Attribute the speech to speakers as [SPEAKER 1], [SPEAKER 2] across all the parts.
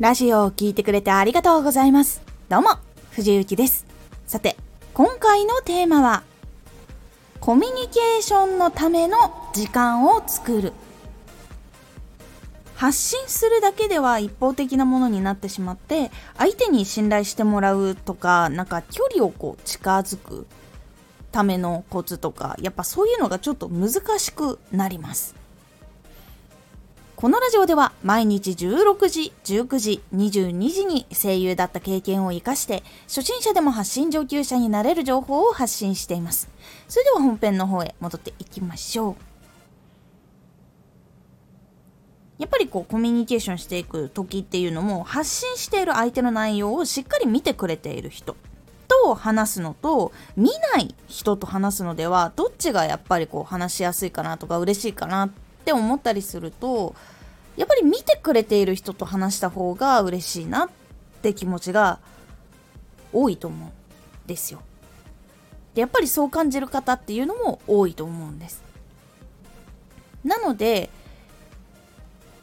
[SPEAKER 1] ラジオを聴いてくれてありがとうございます。どうも、藤幸です。さて、今回のテーマは、コミュニケーションのための時間を作る。発信するだけでは一方的なものになってしまって相手に信頼してもらうとかなんか距離をこう近づくためのコツとかやっぱそういうのがちょっと難しくなりますこのラジオでは毎日16時、19時、22時に声優だった経験を活かして初心者でも発信上級者になれる情報を発信しています。それでは本編の方へ戻っていきましょう。やっぱりこうコミュニケーションしていく時っていうのも発信している相手の内容をしっかり見てくれている人と話すのと見ない人と話すのではどっちがやっぱりこう話しやすいかなとか嬉しいかなってって思ったりするとやっぱり見てくれている人と話した方が嬉しいなって気持ちが多いと思うんですよ。でやっぱりそう感じる方っていうのも多いと思うんです。なので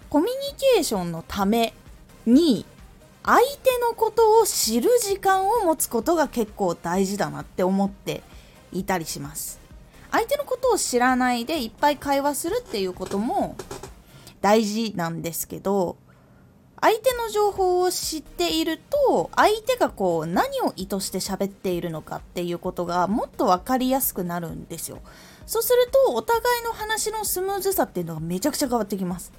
[SPEAKER 1] コミュニケーションのために相手のことを知る時間を持つことが結構大事だなって思っていたりします。相手のことを知らないでいっぱい会話するっていうことも大事なんですけど相手の情報を知っていると相手がこう何を意図して喋っているのかっていうことがもっと分かりやすくなるんですよ。そうするとお互いの話のスムーズさっていうのがめちゃくちゃ変わってきます。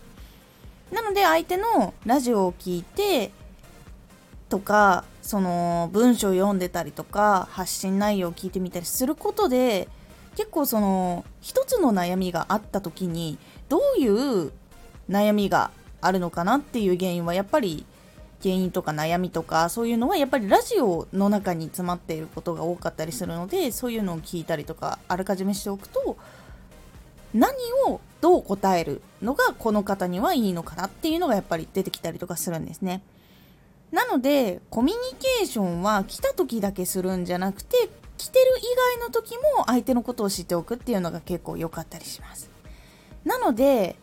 [SPEAKER 1] なので相手のラジオを聞いてとかその文章を読んでたりとか発信内容を聞いてみたりすることで結構その一つの悩みがあった時にどういう悩みがあるのかなっていう原因はやっぱり原因とか悩みとかそういうのはやっぱりラジオの中に詰まっていることが多かったりするのでそういうのを聞いたりとかあらかじめしておくと何をどう答えるのがこの方にはいいのかなっていうのがやっぱり出てきたりとかするんですね。なのでコミュニケーションは来た時だけするんじゃなくて来てる以外の時も相手のことを知っておくっていうのが結構良かったりします。なので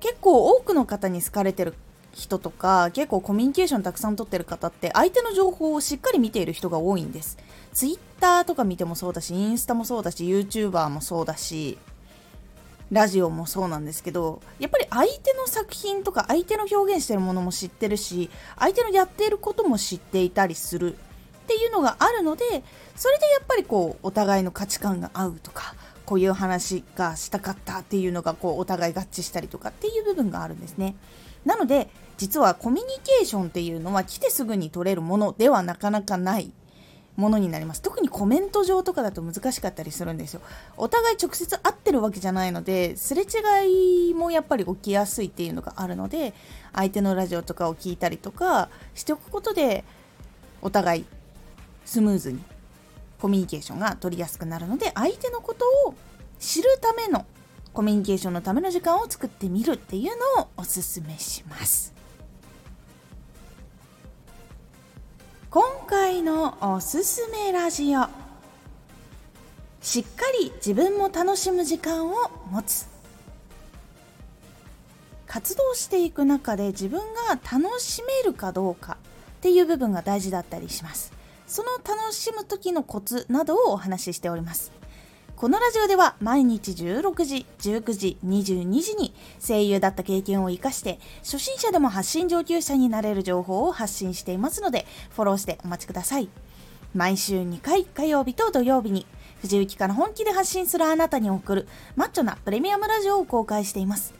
[SPEAKER 1] 結構多くの方に好かれてる人とか結構コミュニケーションたくさん取ってる方って相手の情報をしっかり見ている人が多いんです Twitter とか見てもそうだしインスタもそうだし YouTuber もそうだしラジオもそうなんですけどやっぱり相手の作品とか相手の表現してるものも知ってるし相手のやっていることも知っていたりするっていうのがあるのでそれでやっぱりこうお互いの価値観が合うとかこういう話がしたかったっていうのがこうお互い合致したりとかっていう部分があるんですね。なので実はコミュニケーションっていうのは来てすぐに取れるものではなかなかないものになります特にコメント上とかだと難しかったりするんですよお互い直接会ってるわけじゃないのですれ違いもやっぱり起きやすいっていうのがあるので相手のラジオとかを聞いたりとかしておくことでお互いスムーズにコミュニケーションが取りやすくなるので相手のことを知るためのコミュニケーションのための時間を作ってみるっていうのをおすすめします。今回のおすすめラジオ。しっかり自分も楽しむ時間を持つ。活動していく中で自分が楽しめるかどうかっていう部分が大事だったりします。その楽しむ時のコツなどをお話ししておりますこのラジオでは毎日16時、19時、22時に声優だった経験を活かして初心者でも発信上級者になれる情報を発信していますのでフォローしてお待ちください。毎週2回火曜日と土曜日に藤雪から本気で発信するあなたに送るマッチョなプレミアムラジオを公開しています。